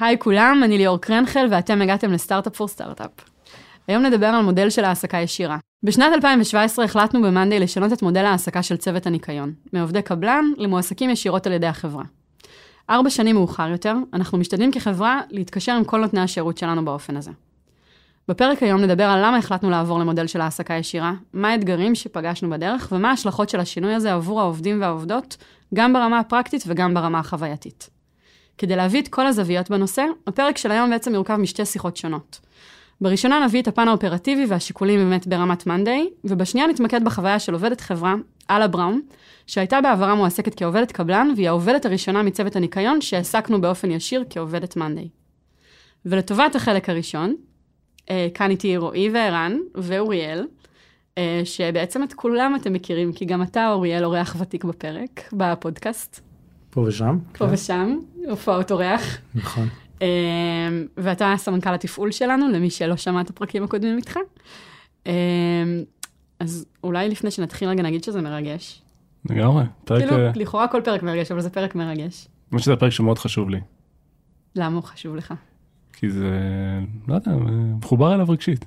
היי כולם, אני ליאור קרנחל ואתם הגעתם לסטארט-אפ פור סטארט-אפ. היום נדבר על מודל של העסקה ישירה. בשנת 2017 החלטנו במאנדי לשנות את מודל ההעסקה של צוות הניקיון, מעובדי קבלן למועסקים ישירות על ידי החברה. ארבע שנים מאוחר יותר, אנחנו משתדלים כחברה להתקשר עם כל נותני השירות שלנו באופן הזה. בפרק היום נדבר על למה החלטנו לעבור למודל של העסקה ישירה, מה האתגרים שפגשנו בדרך ומה ההשלכות של השינוי הזה עבור העובדים והעובדות, גם ברמה הפרקטית וגם ברמה החווייתית. כדי להביא את כל הזוויות בנושא, הפרק של היום בעצם יורכב משתי שיחות שונות. בראשונה נביא את הפן האופרטיבי והשיקולים באמת ברמת מאנדיי, ובשנייה נתמקד בחוויה של עובדת חברה, אללה בראון, שהייתה בעברה מועסקת כעובדת קבלן, והיא העובדת הראשונה מצוות הניקיון שהעסקנו באופן ישיר כעובדת מאנדיי. ולטובת החלק הראשון, אה, כאן איתי רועי וערן ואוריאל, אה, שבעצם את כולם אתם מכירים, כי גם אתה, אוריאל, אורח ותיק בפרק, בפודקאסט. פה ושם. פה כן. ושם, הופעות אורח. נכון. אה, ואתה סמנכ"ל התפעול שלנו, למי שלא שמע את הפרקים הקודמים איתך. אז אולי לפני שנתחיל רגע נגיד שזה מרגש. לגמרי. פרק... כאילו, לכאורה כל פרק מרגש, אבל זה פרק מרגש. האמת שזה פרק שמאוד חשוב לי. למה הוא חשוב לך? כי זה, לא יודע, מחובר אליו רגשית.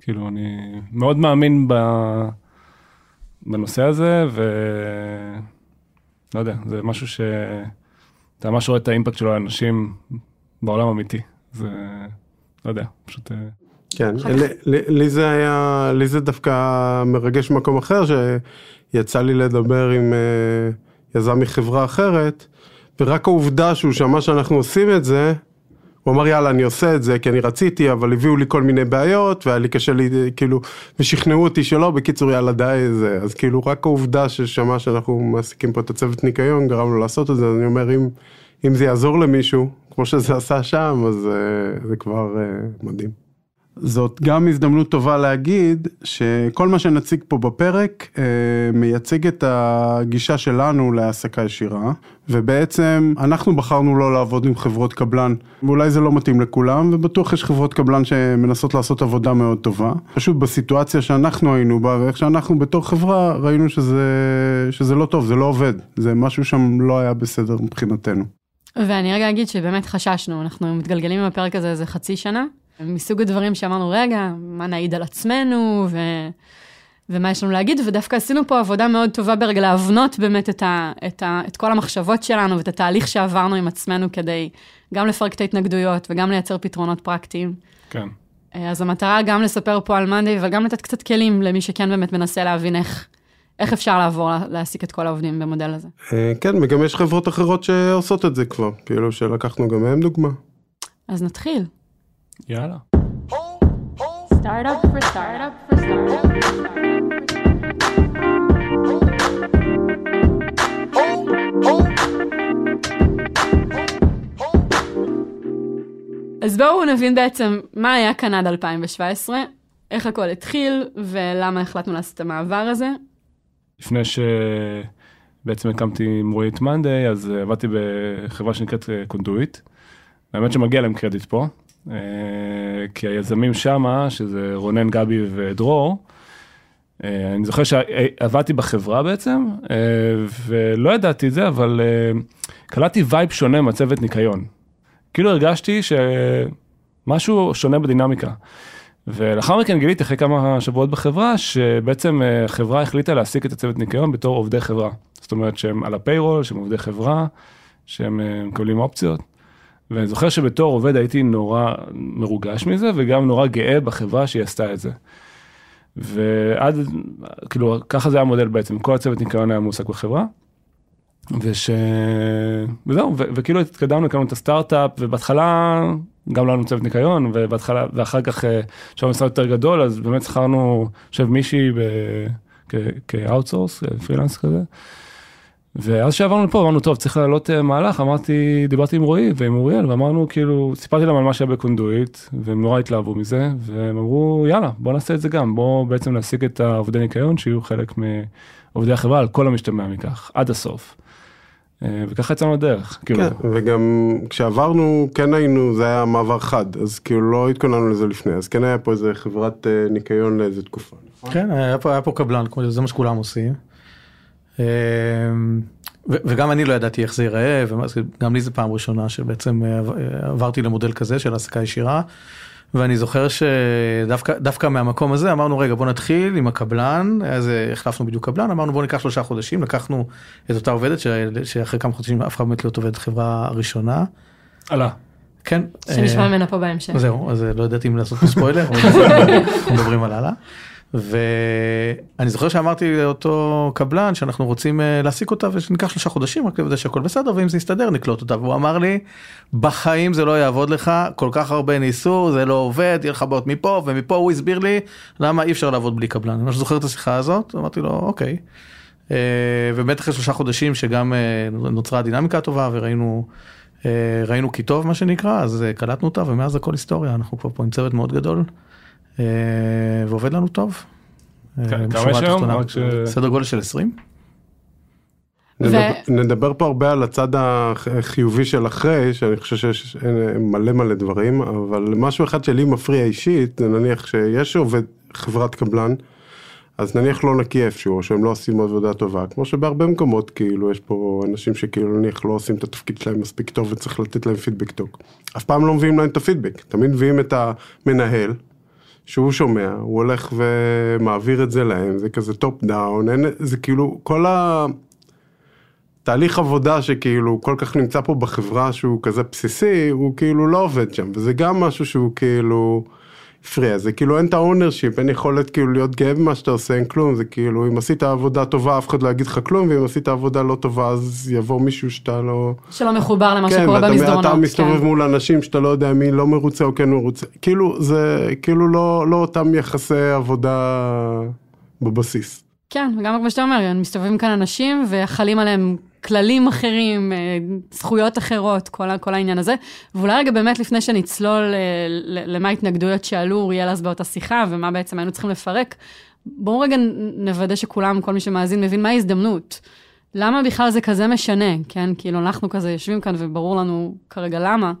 כאילו, אני מאוד מאמין ב... בנושא הזה, ו... לא יודע, זה משהו ש... אתה ממש רואה את האימפקט שלו על אנשים בעולם אמיתי. זה, לא יודע, פשוט... אה, כן, לי זה היה, לי זה דווקא מרגש במקום אחר, שיצא לי לדבר עם אה, יזם מחברה אחרת, ורק העובדה שהוא שמע שאנחנו עושים את זה, הוא אמר יאללה אני עושה את זה כי אני רציתי אבל הביאו לי כל מיני בעיות והיה לי קשה לי כאילו ושכנעו אותי שלא בקיצור יאללה די זה אז כאילו רק העובדה ששמע שאנחנו מעסיקים פה את הצוות ניקיון גרם לו לעשות את זה אני אומר אם, אם זה יעזור למישהו כמו שזה עשה שם אז uh, זה כבר uh, מדהים. זאת גם הזדמנות טובה להגיד שכל מה שנציג פה בפרק אה, מייצג את הגישה שלנו להעסקה ישירה ובעצם אנחנו בחרנו לא לעבוד עם חברות קבלן ואולי זה לא מתאים לכולם ובטוח יש חברות קבלן שמנסות לעשות עבודה מאוד טובה. פשוט בסיטואציה שאנחנו היינו בה ואיך שאנחנו בתור חברה ראינו שזה, שזה לא טוב זה לא עובד. זה משהו שם לא היה בסדר מבחינתנו. ואני רגע אגיד שבאמת חששנו אנחנו מתגלגלים עם הפרק הזה איזה חצי שנה מסוג הדברים שאמרנו, רגע, מה נעיד על עצמנו, ו... ומה יש לנו להגיד, ודווקא עשינו פה עבודה מאוד טובה ברגע להבנות באמת את, ה, את, ה, את כל המחשבות שלנו ואת התהליך שעברנו עם עצמנו כדי גם לפרק את ההתנגדויות וגם לייצר פתרונות פרקטיים. כן. אז המטרה גם לספר פה על מאנדיי, אבל גם לתת קצת כלים למי שכן באמת מנסה להבין איך, איך אפשר לעבור להעסיק את כל העובדים במודל הזה. אה, כן, וגם יש חברות אחרות שעושות את זה כבר, כאילו שלקחנו גם מהם דוגמה. אז נתחיל. יאללה. אז בואו נבין בעצם מה היה כאן עד 2017, איך הכל התחיל ולמה החלטנו לעשות את המעבר הזה. לפני שבעצם הקמתי עם רועי את מאנדיי, אז עבדתי בחברה שנקראת קונדויט. האמת שמגיע להם קרדיט פה, אה, כי היזמים שמה, שזה רונן, גבי ודרור, אה, אני זוכר שעבדתי בחברה בעצם, אה, ולא ידעתי את זה, אבל קלטתי vibe שונה מצוות ניקיון. כאילו הרגשתי שמשהו שונה בדינמיקה. ולאחר מכן גיליתי אחרי כמה שבועות בחברה, שבעצם החברה החליטה להעסיק את הצוות ניקיון בתור עובדי חברה. זאת אומרת שהם על ה payroll, שהם עובדי חברה, שהם מקבלים אופציות. ואני זוכר שבתור עובד הייתי נורא מרוגש מזה, וגם נורא גאה בחברה שהיא עשתה את זה. ועד, כאילו, ככה זה היה המודל בעצם, כל הצוות ניקיון היה מועסק בחברה. וש... וזהו. וכאילו התקדמנו, הקמנו את הסטארט-אפ, ובהתחלה גם לא היה לנו צוות ניקיון, ובהתחלה, ואחר כך, כשהיה משרד יותר גדול, אז באמת שכרנו, עכשיו מישהי ב... כאוטסורס, פרילנס כזה. ואז שעברנו לפה אמרנו טוב צריך לעלות אה, מהלך אמרתי דיברתי עם רועי ועם אוריאל ואמרנו כאילו סיפרתי להם על מה שהיה בקונדויט והם נורא התלהבו מזה והם אמרו יאללה בוא נעשה את זה גם בוא בעצם נשיג את העובדי ניקיון שיהיו חלק מעובדי החברה על כל המשתמע מכך עד הסוף. אה, וככה יצאנו לדרך. כאילו. כן, וגם כשעברנו כן היינו זה היה מעבר חד אז כאילו לא התכוננו לזה לפני אז כן היה פה איזה חברת אה, ניקיון לאיזה תקופה. כן היה פה, היה פה קבלן זה מה שכולם עושים. אמ, וגם אני לא ידעתי איך זה ייראה, וגם לי זו פעם ראשונה שבעצם אה, עברתי למודל כזה של העסקה ישירה. ואני זוכר שדווקא מהמקום הזה אמרנו רגע בוא נתחיל עם הקבלן, אז אה, החלפנו בדיוק קבלן, אמרנו בוא ניקח שלושה חודשים, לקחנו את אותה עובדת ש... שאחרי כמה חודשים אף אחד באמת להיות עובדת חברה הראשונה. עלה. כן. שנשמע אה, ממנה פה בהמשך. זהו, אז לא ידעתי אם לעשות פה ספוילר, אנחנו מדברים על הלאה. ואני זוכר שאמרתי לאותו קבלן שאנחנו רוצים אה, להעסיק אותה ושניקח שלושה חודשים רק לוודא שהכל בסדר ואם זה יסתדר נקלוט אותה והוא אמר לי בחיים זה לא יעבוד לך כל כך הרבה ניסו זה לא עובד יהיה לך בעיות מפה ומפה הוא הסביר לי למה אי אפשר לעבוד בלי קבלן. אני זוכר את השיחה הזאת אמרתי לו אוקיי. אה, ובאמת אחרי שלושה חודשים שגם אה, נוצרה דינמיקה טובה וראינו ראינו כי טוב מה שנקרא אז קלטנו אותה ומאז הכל היסטוריה אנחנו כבר פה עם צוות מאוד גדול. אה, ועובד לנו טוב. אה, כמה יש היום? סדר גודל של 20. נדבר פה הרבה על הצד החיובי של אחרי, שאני חושב שיש מלא מלא דברים, אבל משהו אחד שלי מפריע אישית, זה נניח שיש עובד חברת קבלן, אז נניח לא נקי איפשהו, או שהם לא עושים עבודה טובה, כמו שבהרבה מקומות כאילו יש פה אנשים שכאילו נניח לא עושים את התפקיד שלהם מספיק טוב וצריך לתת להם פידבק טוב. אף פעם לא מביאים להם את הפידבק, תמיד מביאים את המנהל, שהוא שומע, הוא הולך ומעביר את זה להם, זה כזה top down, אין, זה כאילו כל התהליך עבודה שכאילו כל כך נמצא פה בחברה שהוא כזה בסיסי, הוא כאילו לא עובד שם, וזה גם משהו שהוא כאילו... הפריע, זה כאילו אין את ה ownership, אין יכולת כאילו להיות גאה במה שאתה עושה, אין כלום, זה כאילו אם עשית עבודה טובה אף אחד לא יגיד לך כלום, ואם עשית עבודה לא טובה אז יבוא מישהו שאתה לא... שלא מחובר למה כן, שקורה במסדרונות. כן, ואתה מסתובב כן. מול אנשים שאתה לא יודע מי לא מרוצה או כן מרוצה, כאילו זה כאילו לא, לא אותם יחסי עבודה בבסיס. כן, וגם כמו שאתה אומר, מסתובבים כאן אנשים וחלים עליהם כללים אחרים, אה, זכויות אחרות, כל, כל העניין הזה. ואולי רגע באמת לפני שנצלול אה, למה ההתנגדויות שעלו, אוריאל אז באותה שיחה, ומה בעצם היינו צריכים לפרק, בואו רגע נוודא שכולם, כל מי שמאזין, מבין מה ההזדמנות. למה בכלל זה כזה משנה, כן? כאילו אנחנו כזה יושבים כאן וברור לנו כרגע למה.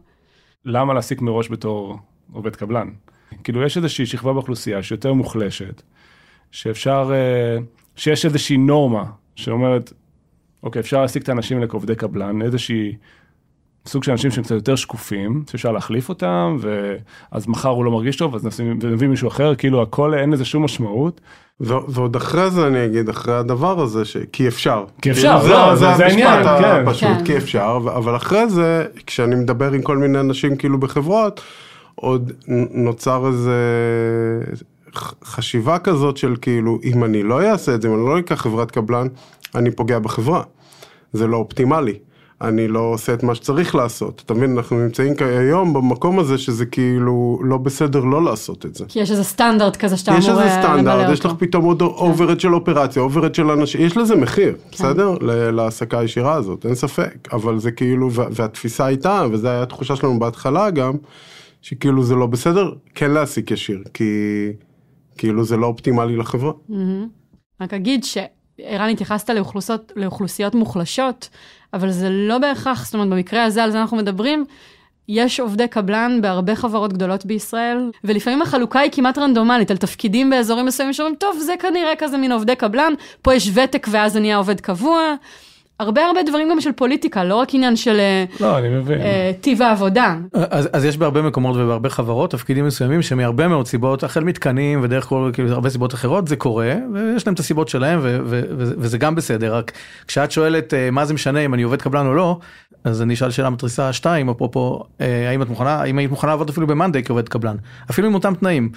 למה להעסיק מראש בתור עובד קבלן? כאילו יש איזושהי שכבה באוכלוסייה שיותר מוחלשת, שאפשר, אה, שיש איזושהי נורמה שאומרת, אוקיי, אפשר להעסיק את האנשים האלה כעובדי קבלן, איזושהי סוג של אנשים שהם קצת יותר שקופים, שאפשר להחליף אותם, ואז מחר הוא לא מרגיש טוב, אז נביא מישהו אחר, כאילו הכל, אין לזה שום משמעות. ועוד אחרי זה אני אגיד, אחרי הדבר הזה, ש... כי אפשר. כי אפשר, כאילו, לא, זה, זה, זה העניין, כן. פשוט, כן. כי אפשר, אבל אחרי זה, כשאני מדבר עם כל מיני אנשים כאילו בחברות, עוד נוצר איזה חשיבה כזאת של כאילו, אם אני לא אעשה את זה, אם אני לא אקח חברת קבלן, אני פוגע בחברה. זה לא אופטימלי. אני לא עושה את מה שצריך לעשות. אתה מבין, אנחנו נמצאים היום במקום הזה שזה כאילו לא בסדר לא לעשות את זה. כי יש איזה סטנדרט כזה שאתה אמור למלא אותו. יש איזה סטנדרט, יש לך פתאום עוד overhead של אופרציה, overhead של אנשים, יש לזה מחיר, כן. בסדר? להעסקה הישירה הזאת, אין ספק. אבל זה כאילו, והתפיסה הייתה, וזו הייתה התחושה שלנו בהתחלה גם, שכאילו זה לא בסדר כן להעסיק ישיר, כי כאילו זה לא אופטימלי לחברה. רק אגיד ש... ערן, התייחסת לאוכלוסיות, לאוכלוסיות מוחלשות, אבל זה לא בהכרח, זאת אומרת, במקרה הזה, על זה אנחנו מדברים, יש עובדי קבלן בהרבה חברות גדולות בישראל, ולפעמים החלוקה היא כמעט רנדומלית על תפקידים באזורים מסוימים שאומרים, טוב, זה כנראה כזה מין עובדי קבלן, פה יש ותק ואז אני אהיה עובד קבוע. הרבה הרבה דברים גם של פוליטיקה, לא רק עניין של אה, לא, אני מבין. אה, טיב העבודה. אז, אז יש בהרבה מקומות ובהרבה חברות תפקידים מסוימים שמהרבה מאוד סיבות, החל מתקנים ודרך כל, כאילו, הרבה סיבות אחרות, זה קורה, ויש להם את הסיבות שלהם, ו, ו, ו, וזה גם בסדר, רק כשאת שואלת אה, מה זה משנה אם אני עובד קבלן או לא, אז אני אשאל שאלה מתריסה 2, אפרופו, האם את מוכנה, האם היית מוכנה לעבוד אפילו במאנדיי כעובד קבלן, אפילו עם אותם תנאים.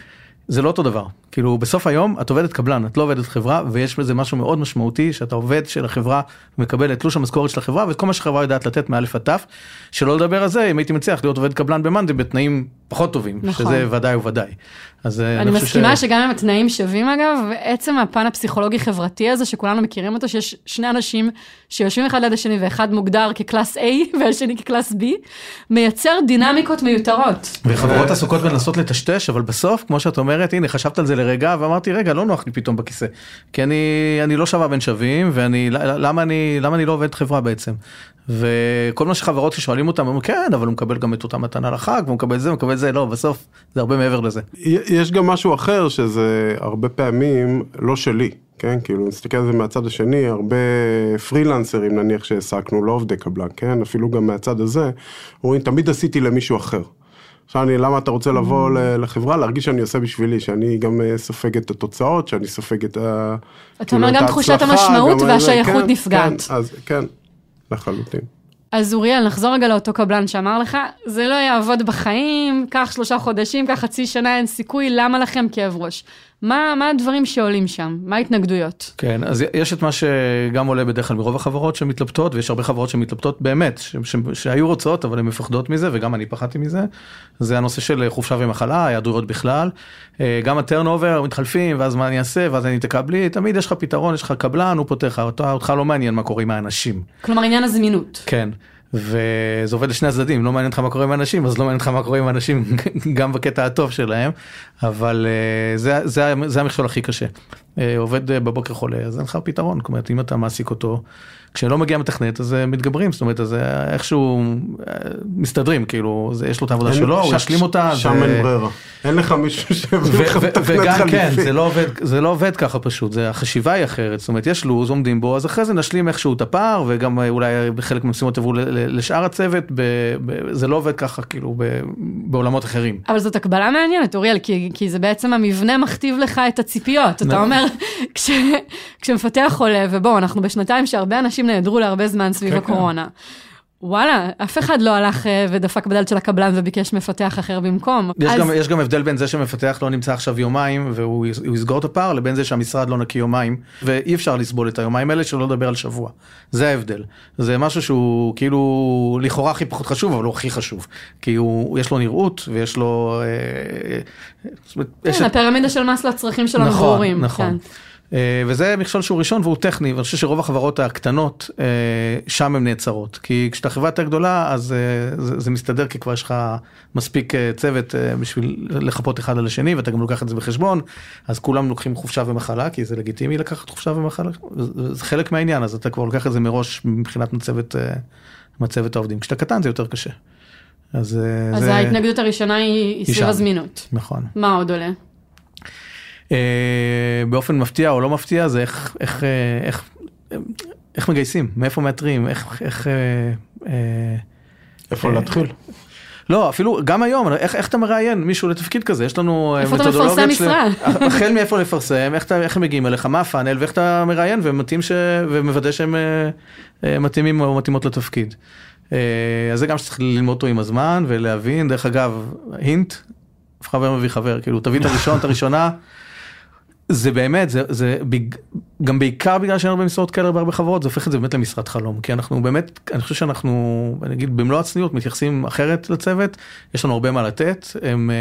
זה לא אותו דבר. כאילו בסוף היום את עובדת קבלן, את לא עובדת חברה ויש בזה משהו מאוד משמעותי שאתה עובד של החברה, מקבל את תלוש המשכורת של החברה ואת כל מה שהחברה יודעת לתת מאלף עד תף. שלא לדבר על זה אם הייתי מצליח להיות עובד קבלן במאנדי בתנאים פחות טובים, נכון. שזה ודאי וודאי. אז אה, אני, אני מסכימה ש... שגם אם התנאים שווים אגב, עצם הפן הפסיכולוגי חברתי הזה שכולנו מכירים אותו, שיש שני אנשים שיושבים אחד ליד השני ואחד מוגדר כ class A והשני כ class B, מייצר דינמיקות מיותרות. וחברות עסוקות מנסות לטשטש, אבל בסוף, כמו שאת אומרת, הנה חשבת על זה לרגע ואמרתי רגע לא נוח לי פתאום בכיסא, כי אני, אני לא שווה בין שווים ואני, למה אני, למה אני לא עובד חברה בעצם? וכל מה שחברות ששואלים אותם, אומרים כן, אבל הוא מקבל גם את אותה מתנה לחג, והוא מקבל זה, הוא מקבל זה, לא, בסוף זה הרבה מעבר לזה. יש גם משהו אחר שזה הרבה פעמים לא שלי. כן, כאילו, נסתכל על זה מהצד השני, הרבה פרילנסרים נניח שהעסקנו, לא עובדי קבלן, כן, אפילו גם מהצד הזה, אומרים, תמיד עשיתי למישהו אחר. עכשיו אני, למה אתה רוצה לבוא ל- לחברה, להרגיש שאני עושה בשבילי, שאני גם אה, סופג את התוצאות, שאני סופג את ה... אתה אומר גם תחושת ההצלחה, המשמעות והשייכות כן, נפגעת. כן, אז כן, לחלוטין. אז אוריאל, נחזור רגע לאותו קבלן שאמר לך, זה לא יעבוד בחיים, קח שלושה חודשים, קח חצי שנה, אין סיכוי, למה לכם כאב ראש? מה, מה הדברים שעולים שם? מה ההתנגדויות? כן, אז יש את מה שגם עולה בדרך כלל מרוב החברות שמתלבטות, ויש הרבה חברות שמתלבטות באמת, ש- ש- שהיו רוצות, אבל הן מפחדות מזה, וגם אני פחדתי מזה. זה הנושא של חופשה ומחלה, היעדרויות בכלל. אה, גם הטרנובר, מתחלפים, ואז מה אני אעשה, ואז אני אתקע בלי, תמיד יש לך פתרון, יש לך קבלן, הוא פותח לך, אותך לא מעניין מה קורה עם האנשים. כלומר, עניין הזמינות. כן. וזה עובד לשני הצדדים, לא מעניין אותך מה קורה עם אנשים, אז לא מעניין אותך מה קורה עם אנשים, גם בקטע הטוב שלהם, אבל אה, זה, זה, זה המכשול הכי קשה. אה, עובד אה, בבוקר חולה, אז אין לך פתרון, אומרת, אם אתה מעסיק אותו, כשלא מגיע מתכנת אז אה, מתגברים, זאת אומרת, אז אה, איכשהו אה, מסתדרים, כאילו, זה, יש לו את העבודה שלו, הוא ישלים אותה. שם אין ברירה. אין לך מישהו שיביא לך מתכנת וגם כן, חליפי. זה לא עובד, זה לא עובד ככה פשוט, זה החשיבה היא אחרת, זאת אומרת יש לו"ז עומדים בו, אז אחרי זה נשלים איכשהו את הפער, וגם אולי בחלק מהמשימות יבואו לשאר הצוות, זה לא עובד ככה כאילו ב- בעולמות אחרים. אבל זאת הקבלה מעניינת, אוריאל, כי, כי זה בעצם המבנה מכתיב לך את הציפיות. אתה נכון. אומר, כש, כשמפתח חולה, ובואו, אנחנו בשנתיים שהרבה אנשים נעדרו להרבה זמן סביב כן, הקורונה. וואלה, אף אחד לא הלך אה, ודפק בדלת של הקבלן וביקש מפתח אחר במקום. יש, אז, גם, יש גם הבדל בין זה שמפתח לא נמצא עכשיו יומיים והוא יס- הוא יסגור את הפער לבין זה שהמשרד לא נקי יומיים ואי אפשר לסבול את היומיים האלה שלא לדבר על שבוע. זה ההבדל. זה משהו שהוא כאילו לכאורה הכי פחות חשוב אבל הוא הכי חשוב. כי הוא יש לו נראות ויש לו... אה, אומרת, יש כן, את- הפירמידה של מס לצרכים שלנו נכון, ברורים. נכון. כן. אה, וזה מכשול שהוא ראשון והוא טכני ואני חושב שרוב החברות הקטנות אה, שם הן נעצרות כי כשאתה חברה יותר גדולה אז אה, זה, זה מסתדר כי כבר יש לך מספיק צוות בשביל לחפות אחד על השני ואתה גם לוקח את זה בחשבון אז כולם לוקחים חופשה ומחלה כי זה לגיטימי לקחת חופשה ומחלה זה, חלק מהעניין אז אתה כבר לוקח את זה מראש מבחינת מצבת מצבת העובדים כשאתה קטן זה יותר קשה. אז, אז זה ההתנגדות הראשונה היא, סביב. הזמינות. נכון. מה עוד עולה? אה, באופן מפתיע או לא מפתיע זה איך איך אה, איך איך מגייסים מאיפה מאתרים איך איך אה, איפה אה, להתחיל? לא אפילו גם היום איך איך אתה מראיין מישהו לתפקיד כזה יש לנו איפה אתה מפרסם החל מאיפה לפרסם איך איך הם מגיעים אליך מה הפאנל ואיך אתה מראיין ומתאים ש... ומוודא שהם מתאימים או מתאימות לתפקיד. אז זה גם שצריך ללמוד אותו עם הזמן ולהבין דרך אגב הינט. חבר מביא חבר כאילו תביא את הראשון את הראשונה. זה באמת זה זה ביג, גם בעיקר בגלל שאין הרבה משרות כאלה בהרבה חברות זה הופך את זה באמת למשרת חלום כי אנחנו באמת אני חושב שאנחנו אני אגיד במלוא הצניעות מתייחסים אחרת לצוות יש לנו הרבה מה לתת הם אה,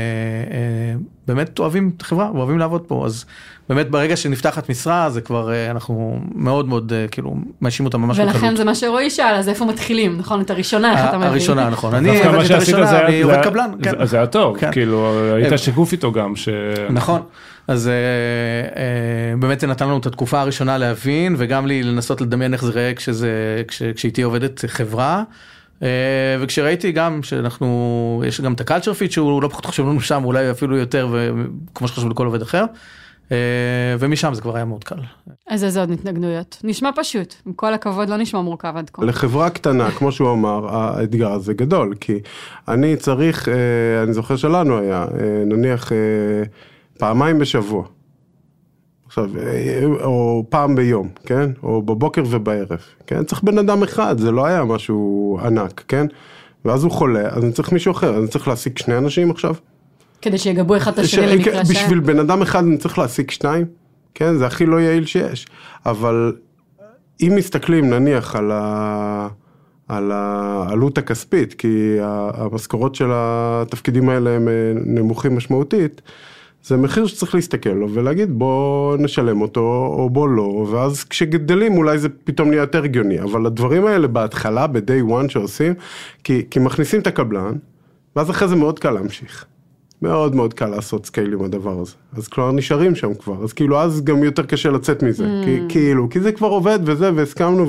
אה, באמת אוהבים את החברה אוהבים לעבוד פה אז באמת ברגע שנפתחת משרה זה כבר אה, אנחנו מאוד מאוד אה, כאילו מאשים אותם ממש ולכן בקלות. זה מה שרועי שאל, אז איפה מתחילים, נכון? את הראשונה, איך אתה מביא? הראשונה נכון אני הבאתי את הראשונה אני עובד קבלן כן. זה- זה היה טוב, כן. כאילו היית אה, שקוף איתו גם, ש... נכון, אז אה, אה, באמת זה נתן לנו את התקופה הראשונה להבין וגם לי לנסות לדמיין איך זה ראה כשזה, כש, כשאיתי עובדת חברה. אה, וכשראיתי גם שאנחנו, יש גם את ה culture fit שהוא לא פחות חשוב לנו שם, אולי אפילו יותר, כמו שחשוב לכל עובד אחר. אה, ומשם זה כבר היה מאוד קל. אז איזה עוד התנגדויות? נשמע פשוט, עם כל הכבוד לא נשמע מורכב עד כה. לחברה קטנה, כמו שהוא אמר, האתגר הזה גדול, כי אני צריך, אה, אני זוכר שלנו היה, אה, נניח אה, פעמיים בשבוע. עכשיו, אה, או פעם ביום, כן? או בבוקר ובערב, כן? צריך בן אדם אחד, זה לא היה משהו ענק, כן? ואז הוא חולה, אז אני צריך מישהו אחר, אני צריך להעסיק שני אנשים עכשיו? כדי שיגבו אחד את השני ש- למקרה ש... בשביל בן אדם אחד אני צריך להעסיק שניים, כן? זה הכי לא יעיל שיש. אבל אם מסתכלים נניח על, ה... על העלות הכספית, כי המשכורות של התפקידים האלה הם אה, נמוכים משמעותית, זה מחיר שצריך להסתכל לו ולהגיד בוא נשלם אותו או בוא לא, ואז כשגדלים אולי זה פתאום נהיה יותר הגיוני, אבל הדברים האלה בהתחלה, ב-day one שעושים, כי, כי מכניסים את הקבלן, ואז אחרי זה מאוד קל להמשיך. מאוד מאוד קל לעשות scale עם הדבר הזה. אז כבר נשארים שם כבר, אז כאילו אז גם יותר קשה לצאת מזה, Mm. כי, כאילו, כי זה כבר עובד וזה, והסכמנו,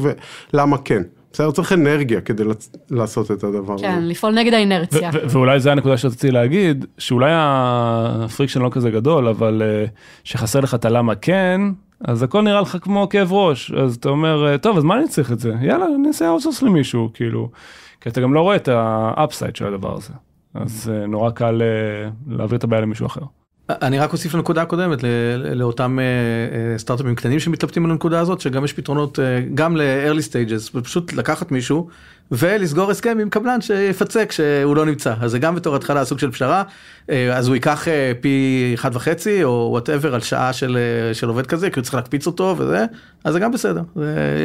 ולמה כן? בסדר, צריך אנרגיה כדי לצ... לעשות את הדבר הזה. כן, לפעול נגד האינרציה. ו- ו- ואולי זה הנקודה שרציתי להגיד, שאולי ה friction לא כזה גדול, אבל אה, שחסר לך את הלמה כן, אז הכל נראה לך כמו כאב ראש, אז אתה אומר, "אה, טוב, אז מה אני צריך את זה? יאללה, אני אעשה outsource למישהו, כאילו, כי אתה גם לא רואה את ה upside של הדבר הזה. אז אה, נורא קל אה, להעביר את הבעיה למישהו אחר. אני רק אוסיף לנקודה הקודמת לאותם אה, אה, סטארט-אפים קטנים שמתלבטים על הנקודה הזאת שגם יש פתרונות אה, גם ל-early stages ופשוט לקחת מישהו ולסגור הסכם עם קבלן שיפצה כשהוא לא נמצא אז זה גם בתור התחלה סוג של פשרה אז הוא ייקח פי אחד וחצי או whatever על שעה של, של עובד כזה כי הוא צריך להקפיץ אותו וזה אז זה גם בסדר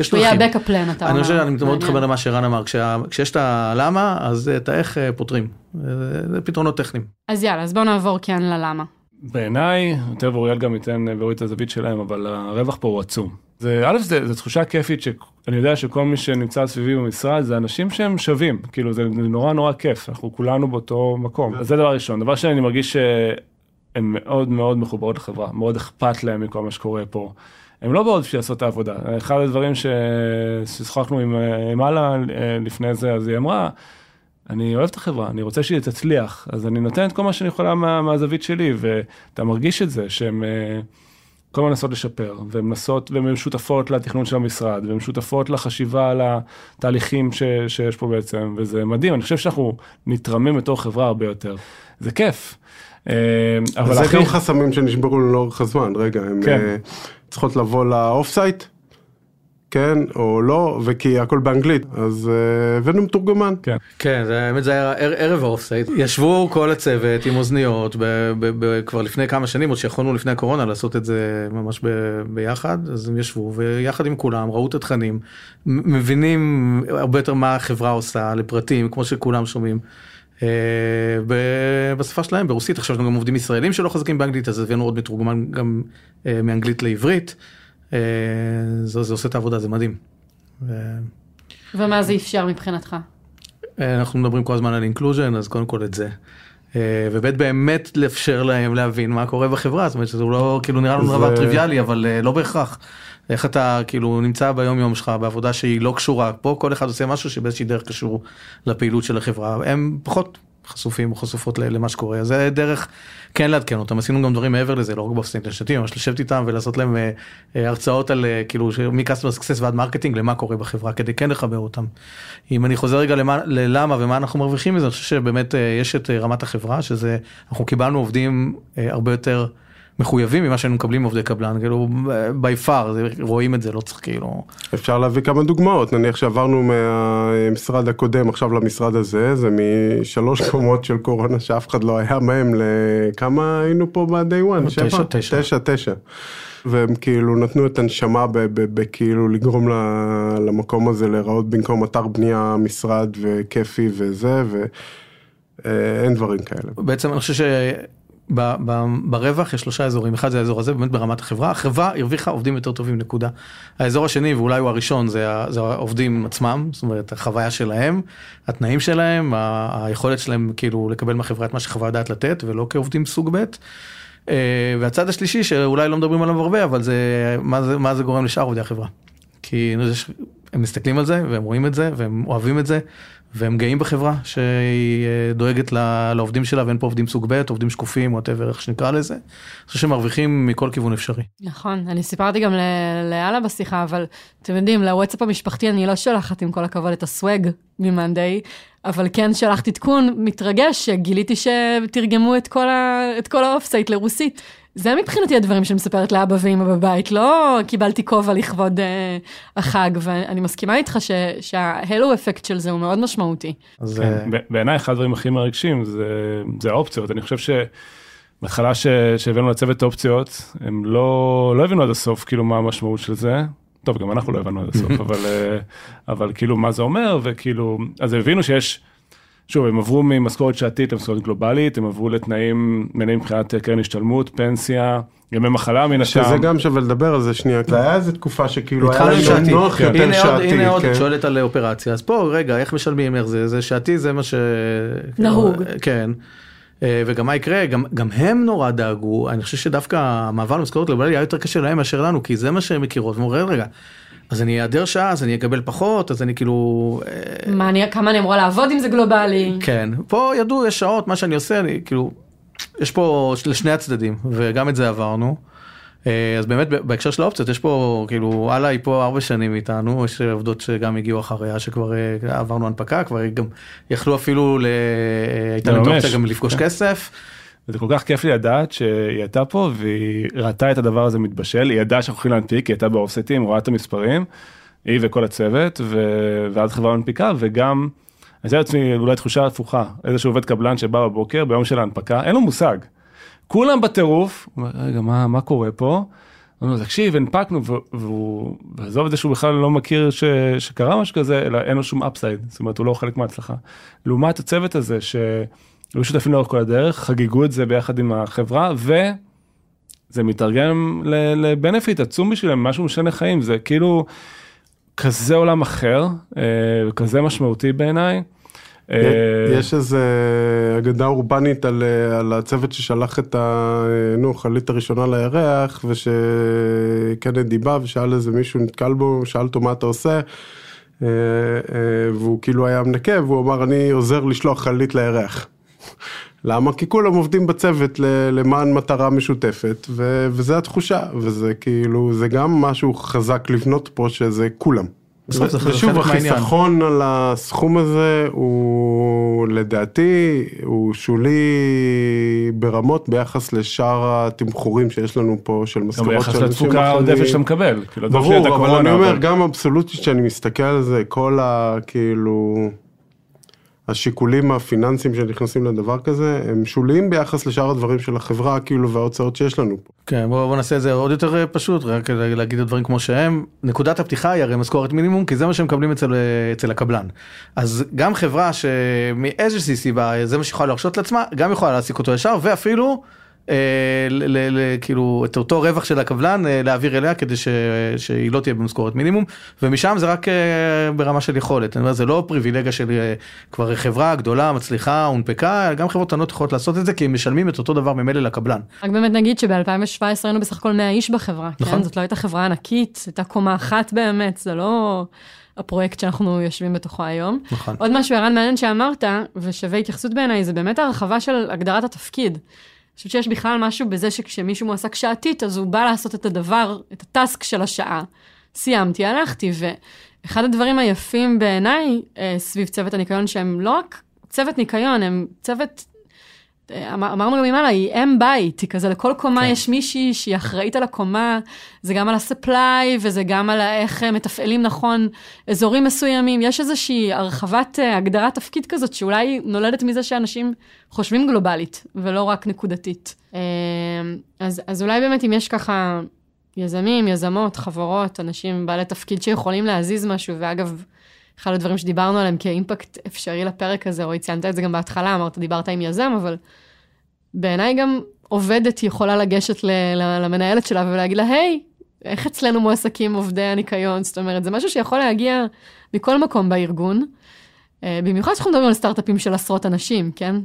יש הוא יהיה. ה-backup plan, אתה אומר. אני חושב שאני מאוד. מתחבר למה שרן אמר כשה, כשיש את הלמה אז את האיך פותרים זה פתרונות טכניים. אז יאללה, אז בואו נעבור כן ללמה. בעיניי, יותר ואוריאל גם ייתן ואוריד את הזווית שלהם, אבל הרווח פה הוא עצום. זה, א', זה, זה תחושה כיפית שאני יודע שכל מי שנמצא סביבי במשרד זה אנשים שהם שווים, כאילו זה נורא נורא כיף, אנחנו כולנו באותו מקום. אז זה דבר ראשון. דבר שני, אני מרגיש שהם מאוד מאוד מחוברות לחברה, מאוד אכפת להם מכל מה שקורה פה. הם לא באות בשביל לעשות את העבודה. אחד הדברים ששוחחנו עם, עם אללה אה, לפני זה, אז היא אמרה, אני אוהב את החברה, אני רוצה שהיא תצליח, אז אני נותן את כל מה שאני יכולה מה, מהזווית שלי, ואתה מרגיש את זה, שהן אה, כל הזמן מנסות לשפר, והן מנסות, והן שותפות לתכנון של המשרד, והן שותפות לחשיבה על התהליכים ש, שיש פה בעצם, וזה מדהים, אני חושב שאנחנו נתרמים בתור חברה הרבה יותר. זה כיף. אה, אבל זה הכי... גם חסמים שנשברו לאורך הזמן, רגע, הן כן. אה, צריכות לבוא ל off-site, כן, או לא, וכי הכל באנגלית, אז אה, הבאנו מתורגמן. כן. כן, זה, האמת זה היה ער- ערב ה off-site, ישבו כל הצוות עם אוזניות ב, ב, ב, כבר לפני כמה שנים, עוד שיכולנו לפני הקורונה לעשות את זה ממש ב, ביחד, אז הם ישבו ויחד עם כולם ראו את התכנים, מ- מבינים הרבה יותר מה החברה עושה לפרטים, כמו שכולם שומעים. אה, ב- בשפה שלהם ברוסית עכשיו יש לנו גם עובדים ישראלים שלא חזקים באנגלית אז הבאנו עוד מתורגמן גם אה, מאנגלית לעברית זה, זה עושה את העבודה זה מדהים. ו- ומה זה אפשר מבחינתך? אה, אנחנו מדברים כל הזמן על inclusion אז קודם כל את זה. אה, וב' באמת לאפשר להם להבין מה קורה בחברה זאת אומרת שזה לא כאילו נראה לנו זה- דבר טריוויאלי אבל אה, לא בהכרח. איך אתה כאילו נמצא ביום יום שלך בעבודה שהיא לא קשורה פה כל אחד עושה משהו שבאיזושהי דרך קשור לפעילות של החברה הם פחות חשופים או חשופות למה שקורה אז זה דרך כן לעדכן אותם עשינו גם דברים מעבר לזה לא רק ב off-site לשתים ממש לשבת איתם ולעשות להם אה, אה, הרצאות על אה, כאילו מ-customer success ועד marketing למה קורה בחברה כדי כן לחבר אותם. אם אני חוזר רגע למה, ללמה ומה אנחנו מרוויחים מזה אני חושב שבאמת אה, יש את אה, רמת החברה שזה אנחנו קיבלנו עובדים אה, הרבה יותר מחויבים ממה שהיינו מקבלים עובדי קבלן כאילו by far רואים את זה לא צריך כאילו אפשר להביא כמה דוגמאות, נניח שעברנו מהמשרד הקודם עכשיו למשרד הזה, זה משלוש קומות של קורונה שאף אחד לא היה מהם לכמה היינו פה ב-day one? תשע, שבע? תשע. תשע, תשע. והם כאילו נתנו את הנשמה בכאילו לגרום למקום הזה להיראות במקום אתר בנייה, משרד וכיפי וזה, ואין דברים כאלה. בעצם אני חושב שברווח יש שלושה אזורים אחד זה האזור הזה באמת ברמת החברה החברה הרוויחה עובדים יותר טובים נקודה. האזור השני ואולי הוא הראשון זה, זה העובדים עצמם זאת אומרת החוויה שלהם התנאים שלהם ה- היכולת שלהם כאילו לקבל מהחברה את מה שחברה יודעת לתת ולא כעובדים סוג ב'. אה, והצד השלישי שאולי לא מדברים עליו הרבה אבל זה מה זה מה זה גורם לשאר עובדי החברה. כי הם מסתכלים על זה והם רואים את זה והם אוהבים את זה והם גאים בחברה שהיא אה, דואגת לעובדים שלה ואין פה עובדים סוג ב' עובדים שקופים וואטאבר איך שנקרא לזה. אני חושב שהם מרוויחים מכל כיוון אפשרי. נכון, אני סיפרתי גם לאללה בשיחה, אבל אתם יודעים, לוואטסאפ המשפחתי אני לא שולחת עם כל הכבוד את ה swag ממאנדיי, אבל כן שלחתי עדכון מתרגש שגיליתי שתרגמו. את כל ה off-site לרוסית. זה מבחינתי הדברים שאני מספרת לאבא ואמא בבית, לא קיבלתי כובע לכבוד אה, החג, ואני מסכימה איתך ש... שה halo effect של זה הוא מאוד משמעותי. אז כן, אה, ב- בעיניי אחד הדברים הכי מרגשים זה, זה האופציות, אני חושב ש- שהבאנו לצוות אופציות, הם לא, לא הבינו עד הסוף כאילו מה המשמעות של זה. טוב, גם אנחנו לא הבנו עד הסוף, אבל, אה, אבל כאילו מה זה אומר, וכאילו, אז הבינו שיש, שוב, הם עברו ממשכורת שעתית למשכורת גלובלית, הם עברו לתנאים מלאים מבחינת קרן השתלמות, פנסיה, ימי מחלה מן השאר. שזה גם שווה לדבר על זה שנייה, זה היה איזה תקופה שכאילו היה לנו שעתי. נוח יותר הנה עוד, שעתי, הנה עוד, כן. את שואלת על אופרציה, אז פה רגע, איך משלמים, איך זה, זה שעתי זה מה ש... נהוג. כן. אה, וגם מה יקרה, גם, גם הם נורא דאגו, אני חושב שדווקא המעבר למשכורת גלובלית היה יותר קשה להם מאשר לנו, כי זה מה שהם מכירות, והם אומרים, רגע, אז אני אעדר שעה, אז אני אקבל פחות, אז אני כאילו... אה, מה אני, כמה אני אמורה לעבוד אם זה גלובלי? כן, פה ידעו, יש שעות, מה שאני עושה, אני כאילו, יש פה לשני הצדדים, וגם את זה עברנו. אה, אז באמת בהקשר של האופציות יש פה כאילו הלאה היא פה ארבע שנים איתנו יש עובדות שגם הגיעו אחריה שכבר אה, עברנו הנפקה כבר גם יכלו אפילו ל... הייתה להם אופציה גם לפגוש כן. כסף. וזה כל כך כיף לי לדעת שהיא הייתה פה והיא ראתה את הדבר הזה מתבשל היא ידעה שאנחנו הולכים להנפיק היא הייתה באופסטים רואה את המספרים. היא וכל הצוות ו... ואז חברה מנפיקה וגם. הייתה לעצמי אולי תחושה הפוכה איזשהו עובד קבלן שבא בבוקר ביום של ההנפקה אין לו מושג. כולם בטירוף, רגע, מה, מה קורה פה? אמרנו, תקשיב, הנפקנו, והוא, ועזוב את זה שהוא בכלל לא מכיר ש, שקרה משהו כזה, אלא אין לו שום אפסייד, זאת אומרת, הוא לא חלק מההצלחה. לעומת הצוות הזה, שהיו שותפים לאורך כל הדרך, חגיגו את זה ביחד עם החברה, וזה מתרגם לבנפיט עצום בשבילם, משהו משנה חיים, זה כאילו כזה עולם אחר, אה, כזה משמעותי בעיניי. אה, יש איזה אגדה אורבנית על, על הצוות ששלח את החללית הראשונה לירח ושקנדי בא ושאל איזה מישהו נתקל בו, שאל אותו מה אתה עושה אה, והוא כאילו היה מנקה והוא אמר אני עוזר לשלוח חללית לירח. למה? כי כולם עובדים בצוות למען מטרה משותפת ו- וזה התחושה וזה כאילו זה גם משהו חזק לבנות פה שזה כולם. ושוב החיסכון על הסכום הזה הוא לדעתי הוא שולי ברמות ביחס לשאר התמחורים שיש לנו פה של משכורות של אנשים אחרים. ביחס לתפוקה העודפת שאתה מקבל. כאילו, ברור אבל אני אומר גם אבסולוטית שאני מסתכל על זה כל הכאילו. השיקולים הפיננסיים שנכנסים לדבר כזה הם שוליים ביחס לשאר הדברים של החברה כאילו וההוצאות שיש לנו פה. כן בוא, בוא נעשה את זה עוד יותר אה, פשוט רק להגיד את הדברים כמו שהם נקודת הפתיחה היא הרי משכורת מינימום כי זה מה שמקבלים אצל, אצל הקבלן. אז גם חברה שמאיזושהי סיבה זה מה שיכולה להרשות לעצמה גם יכולה להעסיק אותו ישר ואפילו. אה, כאילו את אותו רווח של הקבלן אה, להעביר אליה כדי שהיא לא תהיה במשכורת מינימום ומשם זה רק אה, ברמה של יכולת אני אומר, זה לא פריבילגיה של כבר חברה גדולה מצליחה הונפקה גם חברות קטנות יכולות לעשות את זה כי הם משלמים את אותו דבר ממילא לקבלן. רק באמת נגיד שב-2017 היינו בסך הכל 100 איש בחברה כן? נכון. כן? זאת לא הייתה חברה ענקית הייתה קומה אחת באמת זה לא. הפרויקט שאנחנו יושבים בתוכו היום. נכון. עוד משהו ערן מעניין שאמרת ושווה התייחסות בעיניי זה באמת הרחבה של הגדרת התפקיד. חושבת שיש בכלל משהו בזה שכשמישהו מועסק שעתית, אז הוא בא לעשות את הדבר, את הטאסק של השעה. סיימתי, הלכתי, ואחד הדברים היפים בעיניי אה, סביב צוות הניקיון, שהם לא רק צוות ניקיון, הם צוות אמרנו גם ממעלה, היא אם בית, היא כזה לכל קומה כן. יש מישהי שהיא אחראית על הקומה, זה גם על הספליי וזה גם על איך מתפעלים נכון אזורים מסוימים, יש איזושהי הרחבת אה, הגדרת תפקיד כזאת שאולי נולדת מזה שאנשים חושבים גלובלית ולא רק נקודתית. אה, אז, אז אולי באמת אם יש ככה יזמים, יזמות, חברות, אנשים בעלי תפקיד שיכולים להזיז משהו, ואגב, אחד הדברים שדיברנו עליהם כאימפקט אפשרי לפרק הזה, רועי ציינת את זה גם בהתחלה, אמרת, דיברת עם יזם, אבל בעיניי גם עובדת יכולה לגשת למנהלת שלה ולהגיד לה, היי, איך אצלנו מועסקים עובדי הניקיון? זאת אומרת, זה משהו שיכול להגיע מכל מקום בארגון. אה, במיוחד שאנחנו מדברים על סטארט-אפים של עשרות אנשים, כן?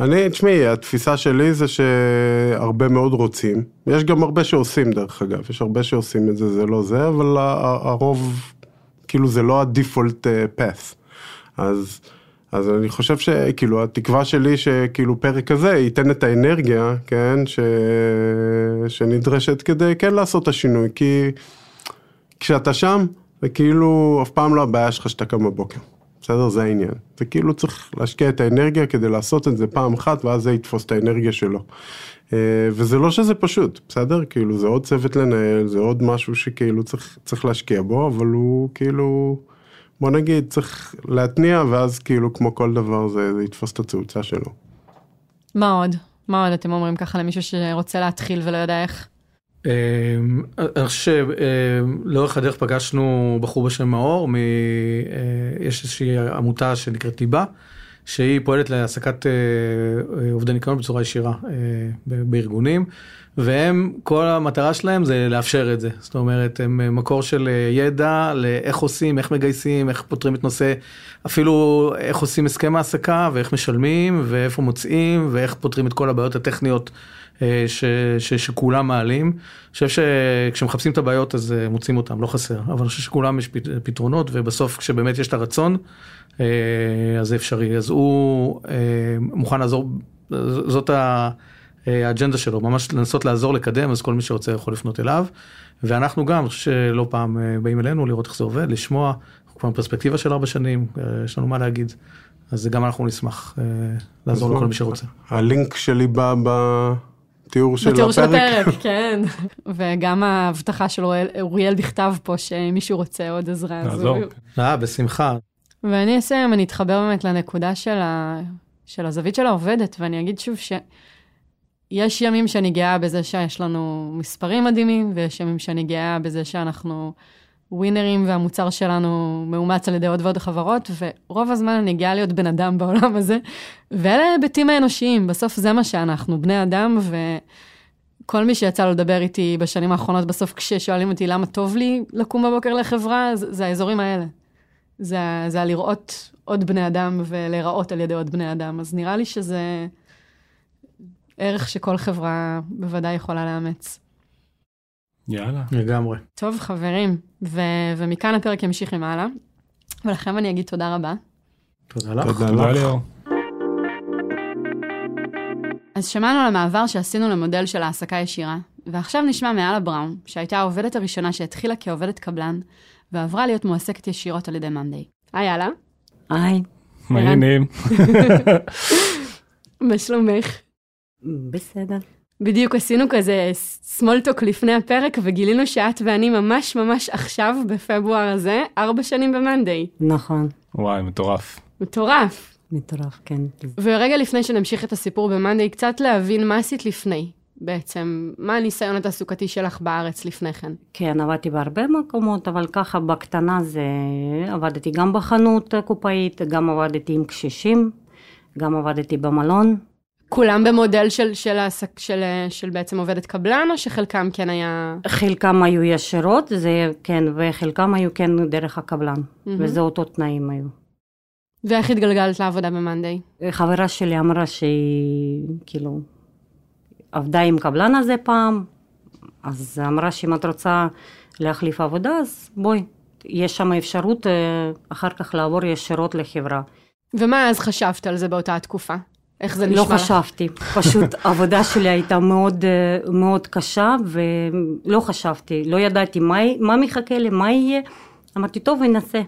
אני, תשמעי, התפיסה שלי זה שהרבה מאוד רוצים. יש גם הרבה שעושים דרך אגב, יש הרבה שעושים את זה, זה לא זה, אבל הרוב, כאילו זה לא הדיפולט פאס. אה, אז... אז אני חושב שכאילו התקווה שלי שכאילו פרק כזה ייתן את האנרגיה, כן, ש... שנדרשת כדי כן לעשות את השינוי, כי כשאתה שם, זה כאילו אף פעם לא הבעיה שלך שאתה קם בבוקר, בסדר? זה העניין. זה כאילו צריך להשקיע את האנרגיה כדי לעשות את זה פעם אחת, ואז זה יתפוס את האנרגיה שלו. אה, וזה לא שזה פשוט, בסדר? כאילו זה עוד צוות לנהל, זה עוד משהו שכאילו צריך, צריך להשקיע בו, אבל הוא כאילו... בוא נגיד, צריך להתניע, ואז כאילו כמו כל דבר זה, זה יתפוס את התאוצה שלו. מה עוד? מה עוד אתם אומרים ככה למישהו שרוצה להתחיל ולא יודע איך? אמ, אני חושב שלאורך הדרך פגשנו בחור בשם מאור, אה, יש איזושהי עמותה שנקראת ליבה, שהיא פועלת להעסקת אה, אה, עובדי ניקיון בצורה ישירה בארגונים. והם, כל המטרה שלהם זה לאפשר את זה. זאת אומרת, הם מקור של אה, ידע לאיך עושים, איך מגייסים, איך פותרים את נושא, אפילו איך עושים הסכם העסקה ואיך משלמים ואיפה מוצאים ואיך פותרים את כל הבעיות הטכניות אה, ש, ש, שכולם מעלים. אני חושב שכשמחפשים את הבעיות אז אה, מוצאים אותם, לא חסר, אבל אני חושב שכולם יש פתרונות ובסוף כשבאמת יש את הרצון, אז זה אפשרי. אז הוא מוכן לעזור, זאת ה... אה, האג'נדה שלו, ממש לנסות לעזור לקדם, אז כל מי שרוצה יכול לפנות אליו. ואנחנו גם, אני חושב שלא פעם אה, באים אלינו לראות איך זה עובד, לשמוע, אנחנו כבר פרספקטיבה של ארבע שנים, אה, יש לנו מה להגיד. אז גם אנחנו נשמח אה, לעזור לכל מי שרוצה. הלינק שלי בא בתיאור של בתיאור של הפרק. הפרק, כן. וגם ההבטחה של אוריאל- אוריאל בכתב פה, שאם מישהו רוצה עוד עזרה, אז נעזור. הוא... אה, בשמחה. ואני אסיים, אני אתחבר באמת לנקודה של, ה... של הזווית של העובדת, ואני אגיד שוב שיש ימים שאני גאה בזה שיש לנו מספרים מדהימים, ויש ימים שאני גאה בזה שאנחנו ווינרים והמוצר שלנו מאומץ על ידי עוד ועוד חברות, ורוב הזמן אני גאה להיות בן אדם בעולם הזה, ואלה ההיבטים האנושיים, בסוף זה מה שאנחנו, בני אדם, וכל מי שיצא לו לדבר איתי בשנים האחרונות, בסוף כששואלים אותי למה טוב לי לקום בבוקר לחברה, זה, זה האזורים האלה. זה, זה הלראות עוד בני אדם ולהיראות על ידי עוד בני אדם. אז נראה לי שזה ערך שכל חברה בוודאי יכולה לאמץ. יאללה. לגמרי. טוב, חברים, ו- ומכאן הפרק ימשיך הלאה. ולכם אני אגיד תודה רבה. תודה לך. תודה תודה לך. ליאור. אז שמענו על המעבר שעשינו למודל של העסקה ישירה, ועכשיו נשמע מאלה בראון, שהייתה העובדת הראשונה שהתחילה כעובדת קבלן, ועברה להיות מועסקת ישירות על ידי מאנדיי. היי אלה, היי, מה העניינים? מה שלומך? בסדר. בדיוק עשינו כזה סמולטוק לפני הפרק, וגילינו שאת ואני ממש ממש עכשיו, בפברואר הזה, ארבע שנים במאנדיי. נכון, וואי, מטורף. מטורף. מטורף, כן. ורגע לפני שנמשיך את הסיפור במאנדיי, קצת להבין מה עשית לפני, בעצם. מה הניסיון התעסוקתי שלך בארץ לפני כן? כן, עבדתי בהרבה מקומות, אבל ככה בקטנה זה... עבדתי גם בחנות קופאית, גם עבדתי עם קשישים, גם עבדתי במלון. כולם במודל של, של, העסק, של, של בעצם עובדת קבלן, או שחלקם כן היה... חלקם היו ישירות, זה כן, וחלקם היו כן דרך הקבלן, וזה אותו תנאים היו. ואיך התגלגלת לעבודה במאנדיי? חברה שלי אמרה שהיא כאילו עבדה עם קבלן הזה פעם, אז אמרה שאם את רוצה להחליף עבודה, אז בואי, יש שם אפשרות אה, אחר כך לעבור ישירות לחברה. ומה אז חשבת על זה באותה תקופה? איך זה נשמע לא? חשבתי, פשוט העבודה שלי הייתה מאוד, אה, מאוד קשה ולא חשבתי, לא ידעתי מה, מה מחכה לי, מה יהיה. אמרתי, טוב, אנסה.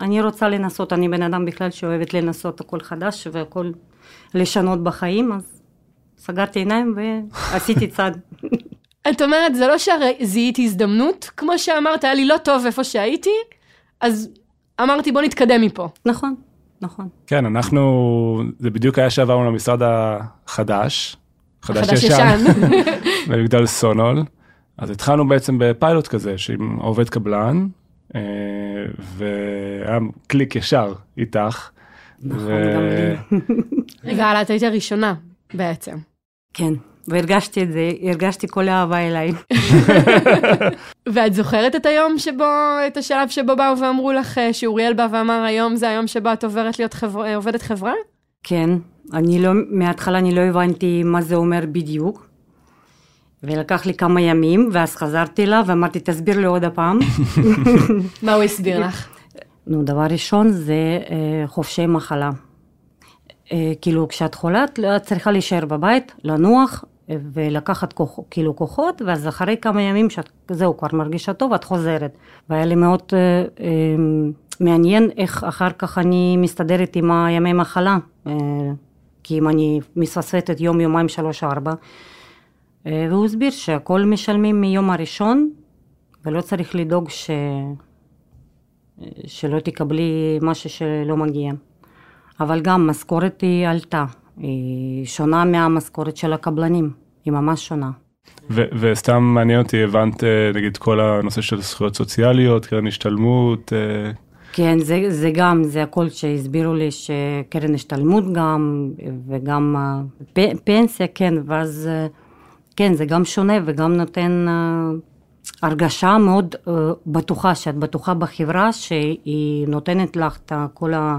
אני רוצה לנסות, אני בן אדם בכלל שאוהבת לנסות הכל חדש והכל לשנות בחיים, אז סגרתי עיניים ועשיתי צעד. את אומרת, זה לא שזיהית הזדמנות, כמו שאמרת, היה לי לא טוב איפה שהייתי, אז אמרתי, בוא נתקדם מפה. נכון, נכון. כן, אנחנו, זה בדיוק היה שעברנו למשרד החדש, חדש חדש ישן. במגדל סונול. אז התחלנו בעצם בפיילוט כזה, שעם עובד קבלן, אה, והיה קליק ישר איתך. נכון, ו- גם לי. רגע, את היית הראשונה, בעצם. כן, והרגשתי את זה, הרגשתי כל האהבה אליי. ואת זוכרת את היום שבו, את השלב שבו באו ואמרו לך, אה, שאוריאל בא ואמר, היום זה היום שבו את עוברת להיות חבר... אה, עובדת חברה? כן, אני לא, מההתחלה אני לא הבנתי מה זה אומר בדיוק. ולקח לי כמה ימים, ואז חזרתי אליו ואמרתי, תסביר לי עוד הפעם. מה הוא הסביר לך? נו, דבר ראשון זה אה, חופשי מחלה. אה, כאילו, כשאת חולה, את צריכה להישאר בבית, לנוח, ולקחת כוח, כאילו כוחות, ואז אחרי כמה ימים שאת, זהו, כבר מרגישה טוב, את חוזרת. והיה לי מאוד אה, אה, מעניין איך אחר כך אני מסתדרת עם הימי מחלה. אה, כי אם אני מפספסת יום, יומיים, שלוש, ארבע. אה, והוא הסביר שהכל משלמים מיום הראשון, ולא צריך לדאוג ש... שלא תקבלי משהו שלא מגיע. אבל גם משכורת היא עלתה, היא שונה מהמשכורת של הקבלנים, היא ממש שונה. ו- וסתם מעניין אותי, הבנת אה, נגיד כל הנושא של זכויות סוציאליות, קרן השתלמות, אה, כן, זה, זה גם, זה הכל שהסבירו לי שקרן השתלמות גם, וגם פ, פנסיה, כן, ואז אה, כן, זה גם שונה וגם נותן הרגשה מאוד בטוחה, שאת בטוחה בחברה שהיא נותנת לך את כל, ה,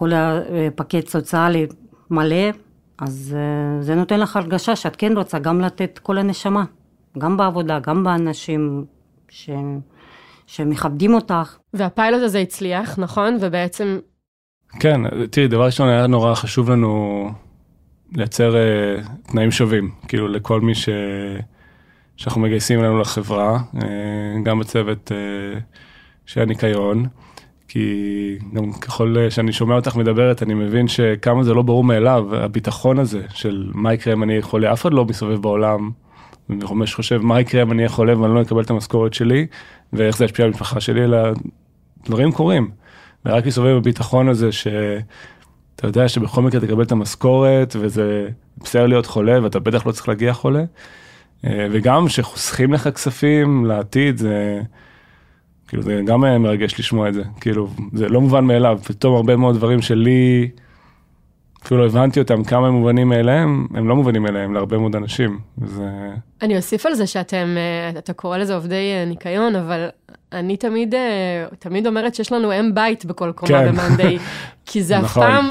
כל הפקט סוציאלי מלא, אז אה, זה נותן לך הרגשה שאת כן רוצה גם לתת כל הנשמה, גם בעבודה, גם באנשים ש, שמכבדים אותך. והפיילוט הזה הצליח, נכון? ובעצם, כן, תראי, דבר ראשון היה נורא חשוב לנו לייצר uh, תנאים שווים, כאילו לכל מי ש... שאנחנו מגייסים אלינו לחברה, uh, גם בצוות uh, של הניקיון, כי גם ככל שאני שומע אותך מדברת, אני מבין שכמה זה לא ברור מאליו, הביטחון הזה של מה יקרה אם אני חולה, אף אחד לא מסתובב בעולם, וממש חושב מה יקרה אם אני אהיה חולה ואני לא אקבל את המשכורת שלי, ואיך זה ישפיע על המשפחה שלי, אלא דברים קורים. ורק להסתובב בביטחון הזה שאתה יודע שבכל מקרה תקבל את המשכורת, וזה בסדר להיות חולה, ואתה בטח לא צריך להגיע חולה. אה, וגם שחוסכים לך כספים לעתיד, זה... כאילו זה גם מרגש לשמוע את זה, כאילו זה לא מובן מאליו, פתאום הרבה מאוד דברים שלי, אפילו לא הבנתי אותם, כמה הם מובנים מאליהם, הם לא מובנים מאליהם להרבה מאוד אנשים. זה... אני אוסיף על זה שאתם, אה, אתה קורא לזה עובדי אה, ניקיון, אבל אני תמיד, אה, תמיד אומרת שיש לנו אם בית בכל קומה כן. במאנדיי, כי זה אף נכון. פעם,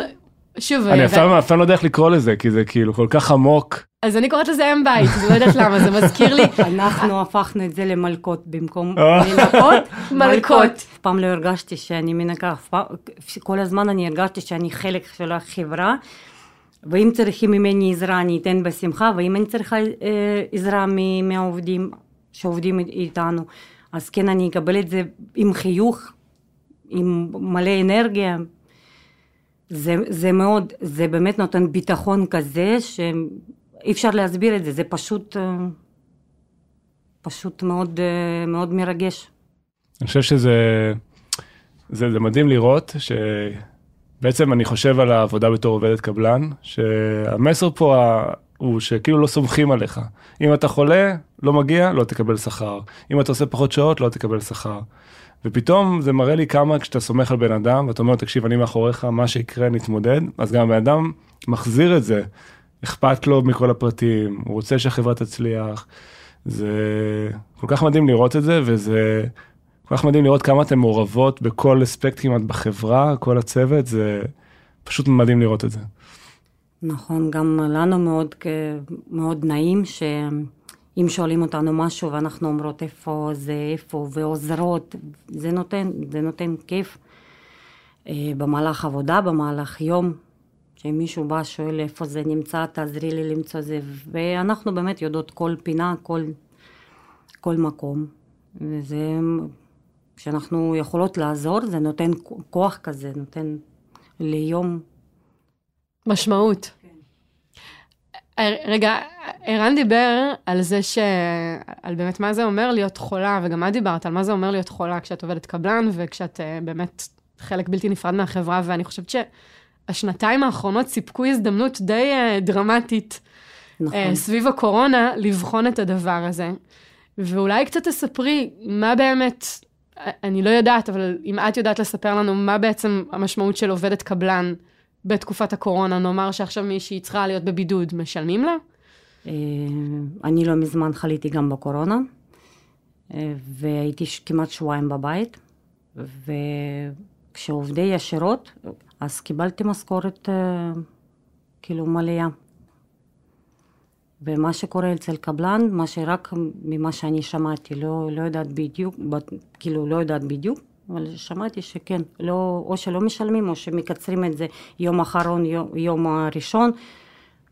שוב, אני אף פעם לא יודע איך לקרוא לזה, כי זה כאילו כל כך עמוק. אז אני קוראת לזה אם בית, אז לא יודעת למה, זה מזכיר לי, אנחנו הפכנו את זה למלכות במקום אה. לנקות, מלכות. אף פעם לא הרגשתי שאני מנקה, כל הזמן אני הרגשתי שאני חלק של החברה, ואם צריכים ממני עזרה אני אתן בשמחה, ואם אני צריכה אה, עזרה מהעובדים שעובדים איתנו, אז כן אני אקבל את זה עם חיוך, עם מלא אנרגיה. זה, זה מאוד, זה באמת נותן ביטחון כזה שאי אפשר להסביר את זה, זה פשוט, אה, פשוט מאוד, אה, מאוד מרגש. אני חושב שזה זה, זה מדהים לראות שבעצם אני חושב על העבודה בתור עובדת קבלן, שהמסר פה הוא שכאילו לא סומכים עליך. אם אתה חולה, לא מגיע, לא תקבל שכר. אם אתה עושה פחות שעות, לא תקבל שכר. ופתאום זה מראה לי כמה כשאתה סומך על בן אדם ואתה אומר, תקשיב, אני מאחוריך, מה שיקרה נתמודד, אז גם הבן אדם מחזיר את זה. אכפת לו מכל הפרטים, הוא רוצה שהחברה תצליח. זה כל כך מדהים לראות את זה, וזה כל כך מדהים לראות כמה אתן מעורבות בכל אספקט כמעט בחברה, כל הצוות, זה פשוט מדהים לראות את זה. נכון, גם לנו מאוד, מאוד נעים שאם שואלים אותנו משהו ואנחנו אומרות איפה זה, איפה, ועוזרות, זה נותן, זה נותן כיף. אה, במהלך עבודה, במהלך יום, שאם מישהו בא, שואל איפה זה נמצא, תעזרי לי למצוא זה, ואנחנו באמת יודעות כל פינה, כל, כל מקום. וזה, כשאנחנו יכולות לעזור, זה נותן כוח כזה, נותן ליום משמעות. אה, רגע, ערן דיבר על זה ש... על באמת מה זה אומר להיות חולה, וגם את דיברת על מה זה אומר להיות חולה כשאת עובדת קבלן, וכשאת אה, באמת חלק בלתי נפרד מהחברה, ואני חושבת שהשנתיים האחרונות סיפקו הזדמנות די אה, דרמטית נכון. אה, סביב הקורונה לבחון את הדבר הזה. ואולי קצת תספרי מה באמת, אה, אני לא יודעת, אבל אם את יודעת לספר לנו מה בעצם המשמעות של עובדת קבלן בתקופת הקורונה, נאמר שעכשיו מישהי צריכה להיות בבידוד, משלמים לה? אני לא מזמן חליתי גם בקורונה, והייתי כמעט שבועיים בבית, וכשעובדי ישירות, אז קיבלתי משכורת אה, כאילו מלאה. ומה שקורה אצל קבלן, מה שרק ממה שאני שמעתי, לא, לא יודעת בדיוק, כאילו לא יודעת בדיוק, אבל שמעתי שכן, לא, או שלא משלמים או שמקצרים את זה יום אחרון, יום, יום הראשון,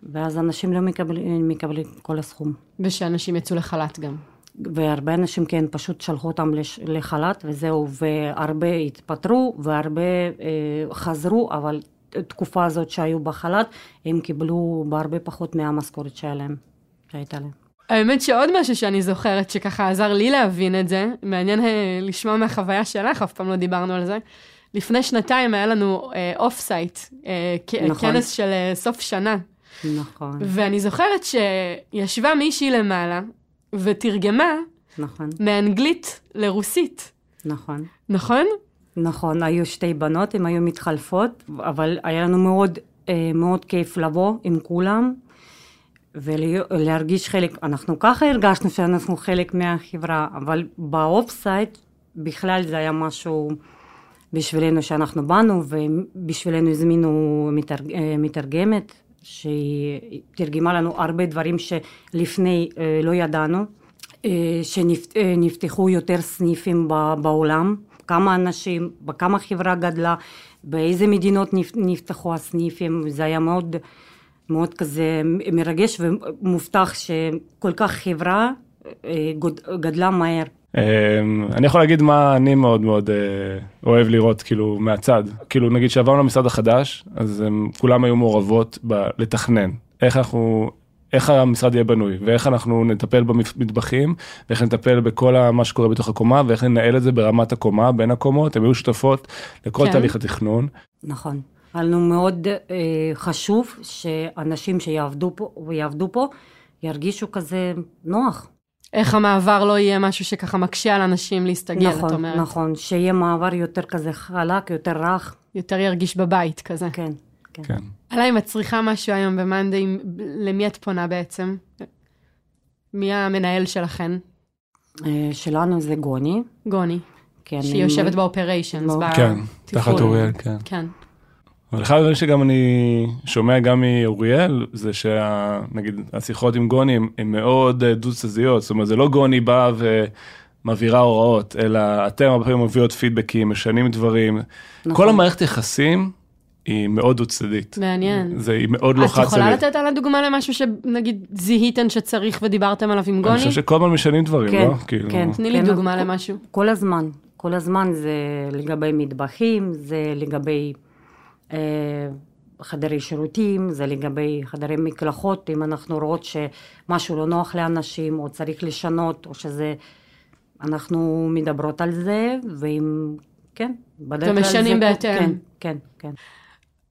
ואז אנשים לא מקבלים, מקבלים כל הסכום. ושאנשים יצאו לחל"ת גם. והרבה אנשים כן פשוט שלחו אותם לש, לחל"ת וזהו, והרבה התפטרו והרבה אה, חזרו, אבל תקופה הזאת שהיו בחל"ת, הם קיבלו בהרבה פחות מהמשכורת שהיה להם, שהייתה להם. האמת שעוד משהו שאני זוכרת שככה עזר לי להבין את זה, מעניין אה, לשמוע מהחוויה שלך, אף פעם לא דיברנו על זה. לפני שנתיים היה לנו off-site, נכון. כנס של אה, סוף שנה, נכון, ואני זוכרת שישבה מישהי למעלה ותרגמה נכון, מאנגלית לרוסית, נכון. נכון? נכון, היו שתי בנות, הן היו מתחלפות, אבל היה לנו מאוד, אה, מאוד כיף לבוא עם כולם ולהרגיש חלק, אנחנו ככה הרגשנו שאנחנו חלק מהחברה, אבל באופסייט בכלל זה היה משהו בשבילנו שאנחנו באנו, ובשבילנו הזמינו מתרג, אה, מתרגמת, שהיא תרגמה לנו הרבה דברים שלפני אה, לא ידענו, אה, שנפתחו יותר סניפים בעולם, כמה אנשים, בכמה חברה גדלה, באיזה מדינות נפ- נפתחו הסניפים, זה היה מאוד, מאוד כזה מרגש ומובטח שכל כך חברה אה, גדלה מהר. אמ, אני יכול להגיד מה אני מאוד מאוד אה, אוהב לראות כאילו מהצד כאילו נגיד שעברנו למשרד החדש אז הם כולם היו מעורבות ב- לתכנן איך אנחנו איך המשרד יהיה בנוי ואיך אנחנו נטפל במטבחים ואיך נטפל בכל מה שקורה בתוך הקומה ואיך ננהל את זה ברמת הקומה בין הקומות הם היו שותפות לכל כן. תהליך התכנון. נכון. היה לנו מאוד אה, חשוב שאנשים שיעבדו פה, יעבדו פה ירגישו כזה נוח. איך המעבר לא יהיה משהו שככה מקשה על אנשים להסתגל, את נכון, אומרת. נכון, שיהיה מעבר יותר כזה חלק, יותר רך, יותר ירגיש בבית כזה. כן, כן. כן. עלה אם את צריכה משהו היום במאנדי, למי את פונה בעצם? מי המנהל שלכן? אה, שלנו זה גוני, גוני, כן. שהיא יושבת באופריישנס. כן, תחת אוריאל, כן. כן. אבל אחד הדברים שגם אני שומע גם מאוריאל זה שנגיד השיחות עם גוני הם, הם מאוד אה, דו צדדיות זאת אומרת זה לא גוני באה ומעבירה הוראות אלא אתם הרבה פעמים מביאות פידבקים משנים דברים נכון. כל המערכת יחסים היא מאוד דו צדדית מעניין. זה היא מאוד לא את חד יכולה. לתת על הדוגמה למשהו שנגיד זיהיתן שצריך ודיברתם עליו עם גוני? אני חושב שכל הזמן משנים דברים כן, לא כאילו כן. תני לי כן, דוגמה כל- למשהו. כל הזמן, כל הזמן זה לגבי מטבחים, זה לגבי חדרי שירותים, זה לגבי חדרי מקלחות, אם אנחנו רואות שמשהו לא נוח לאנשים, או צריך לשנות, או שזה... אנחנו מדברות על זה, ואם... כן, בדרך כלל זה... ומשנים בהתאם. כן, כן, כן.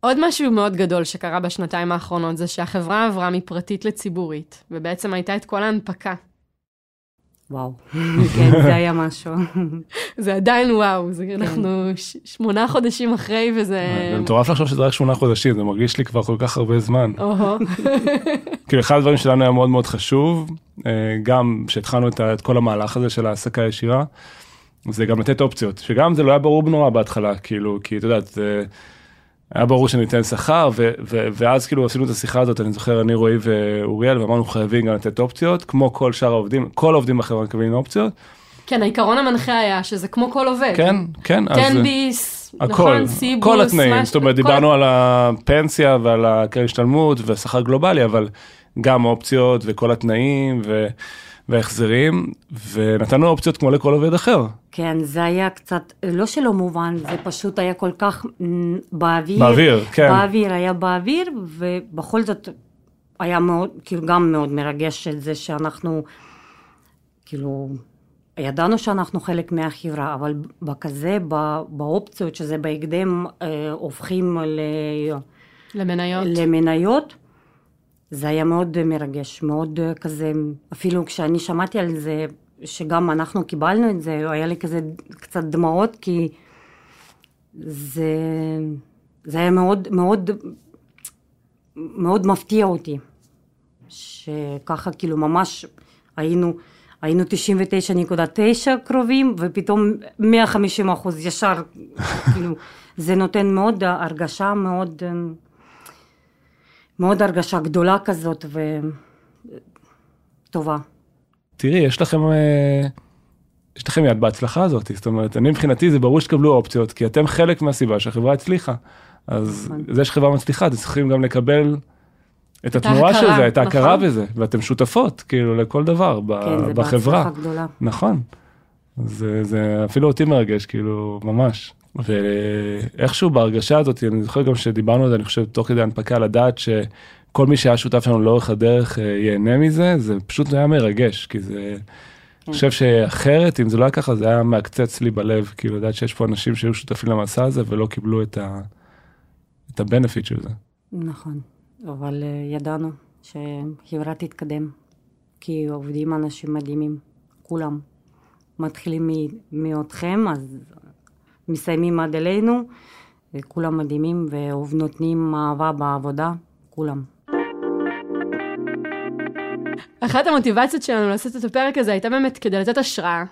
עוד משהו מאוד גדול שקרה בשנתיים האחרונות זה שהחברה עברה מפרטית לציבורית, ובעצם הייתה את כל ההנפקה. וואו, כן, זה היה משהו. זה עדיין וואו, זה, אנחנו ש- שמונה חודשים אחרי וזה... זה מטורף לחשוב שזה רק שמונה חודשים זה מרגיש לי כבר כל כך הרבה זמן. כאילו אחד הדברים שלנו היה מאוד מאוד חשוב אה, גם שהתחלנו את את כל המהלך הזה של העסקה ישירה. זה גם לתת אופציות שגם זה לא היה ברור נורא בהתחלה כאילו כי את יודעת זה היה ברור שניתן שכר ו- ו- ואז כאילו עשינו את השיחה הזאת אני זוכר אני רועי ואוריאל ואמרנו חייבים גם לתת אופציות כמו כל שאר העובדים כל העובדים בחברה מקבלים אופציות כן, העיקרון המנחה היה שזה כמו כל עובד. כן כן תן ביס, הכל נכון, סיבוס, כל התנאים זאת אומרת כל- דיברנו על הפנסיה ועל הקרן השתלמות ושכר גלובלי אבל גם אופציות וכל התנאים ו- והחזרים ונתנו אופציות כמו לכל עובד אחר כן, זה היה קצת, לא שלא מובן, זה פשוט היה כל כך באוויר. באוויר, כן. באוויר, היה באוויר, ובכל זאת היה מאוד, כאילו גם מאוד מרגש את זה שאנחנו, כאילו, ידענו שאנחנו חלק מהחברה, אבל בכזה, ב- באופציות שזה בהקדם אה, הופכים ל, למניות. למניות, זה היה מאוד מרגש, מאוד אה, כזה, אפילו כשאני שמעתי על זה, שגם אנחנו קיבלנו את זה, היה לי כזה קצת דמעות, כי זה, זה היה מאוד, מאוד, מאוד מפתיע אותי, שככה כאילו ממש היינו, היינו 99.9 קרובים, ופתאום 150 אחוז ישר, כאילו, זה נותן מאוד הרגשה מאוד... מאוד הרגשה גדולה כזאת וטובה. תראי יש לכם אה, יש לכם יד בהצלחה הזאת זאת אומרת אני מבחינתי זה ברור שתקבלו אופציות כי אתם חלק מהסיבה שהחברה הצליחה אז נכון. זה שחברה מצליחה אתם צריכים גם לקבל. את התמורה של זה, את ההכרה נכון. בזה, ואתם שותפות כאילו לכל דבר ב- כן, זה בחברה. בהצלחה גדולה. נכון. זה, זה אפילו אותי מרגש, כאילו, ממש. ואיכשהו בהרגשה הזאת, אני זוכר גם שדיברנו על זה, אני חושב, תוך כדי הנפקה, לדעת שכל מי שהיה שותף שלנו לאורך הדרך אה, ייהנה מזה, זה פשוט היה מרגש, כי זה... אני חושב שאחרת, אם זה לא היה ככה, זה היה מעקצץ לי בלב, כאילו, לדעת שיש פה אנשים שהיו שותפים למסע הזה ולא קיבלו את ה... את הבנפיט של זה. נכון, אבל אה, ידענו שחברה תתקדם, כי עובדים אנשים מדהימים, כולם. מתחילים מאותכם, אז מסיימים עד אלינו, וכולם מדהימים ונותנים אהבה בעבודה, כולם. אחת המוטיבציות שלנו לעשות את הפרק הזה הייתה באמת כדי לתת השראה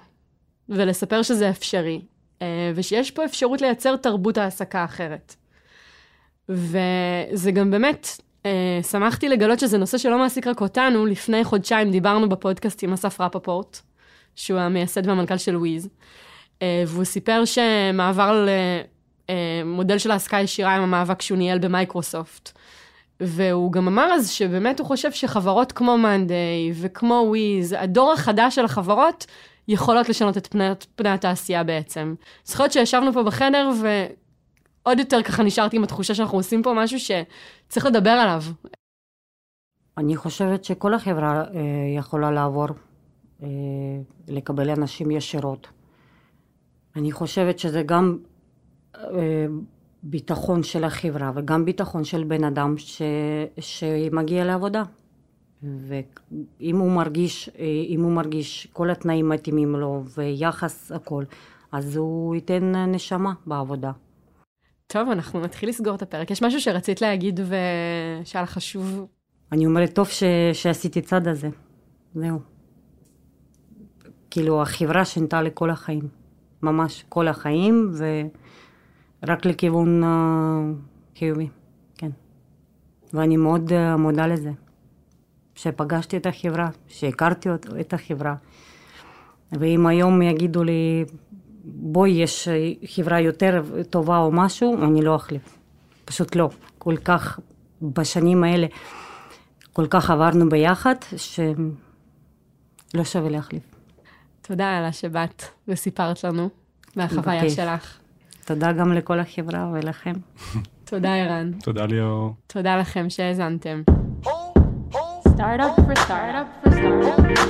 ולספר שזה אפשרי, אה, ושיש פה אפשרות לייצר תרבות העסקה אחרת. וזה גם באמת, אה, שמחתי לגלות שזה נושא שלא מעסיק רק אותנו, לפני חודשיים דיברנו בפודקאסט עם אסף רפפורט, שהוא המייסד והמנכ"ל של וויז, אה, והוא סיפר שמעבר למודל של העסקה ישירה עם המאבק שהוא ניהל במייקרוסופט, והוא גם אמר אז שבאמת הוא חושב שחברות כמו מאנדיי וכמו וויז, הדור החדש של החברות, יכולות לשנות את פני, פני התעשייה בעצם. זוכרת שישבנו פה בחדר ועוד יותר ככה נשארתי עם התחושה שאנחנו עושים פה משהו שצריך לדבר עליו. אני חושבת שכל החברה אה, יכולה לעבור, אה, לקבל אנשים ישירות. אני חושבת שזה גם אה, ביטחון של החברה וגם ביטחון של בן אדם ש, שמגיע לעבודה. ואם הוא מרגיש, אם הוא מרגיש כל התנאים מתאימים לו ויחס הכל, אז הוא ייתן נשמה בעבודה. טוב, אנחנו נתחיל לסגור את הפרק. יש משהו שרצית להגיד ושהיה לך חשוב? אני אומרת, טוב ש... שעשיתי צד הזה. זהו. כאילו, החברה שינתה לכל החיים. ממש, כל החיים, ורק לכיוון uh, חיובי, כן. ואני מאוד uh, מודה לזה. שפגשתי את החברה, שהכרתי את החברה. ואם היום יגידו לי, בואי, יש חברה יותר טובה או משהו, אני לא אחליף. פשוט לא. כל כך, בשנים האלה, כל כך עברנו ביחד, שלא שווה להחליף. תודה אלה שבאת וסיפרת לנו מהחוויה שלך. תודה גם לכל החברה ולכם. תודה ערן. תודה ליאור. תודה לכם שהאזנתם. Startup for startup for startup.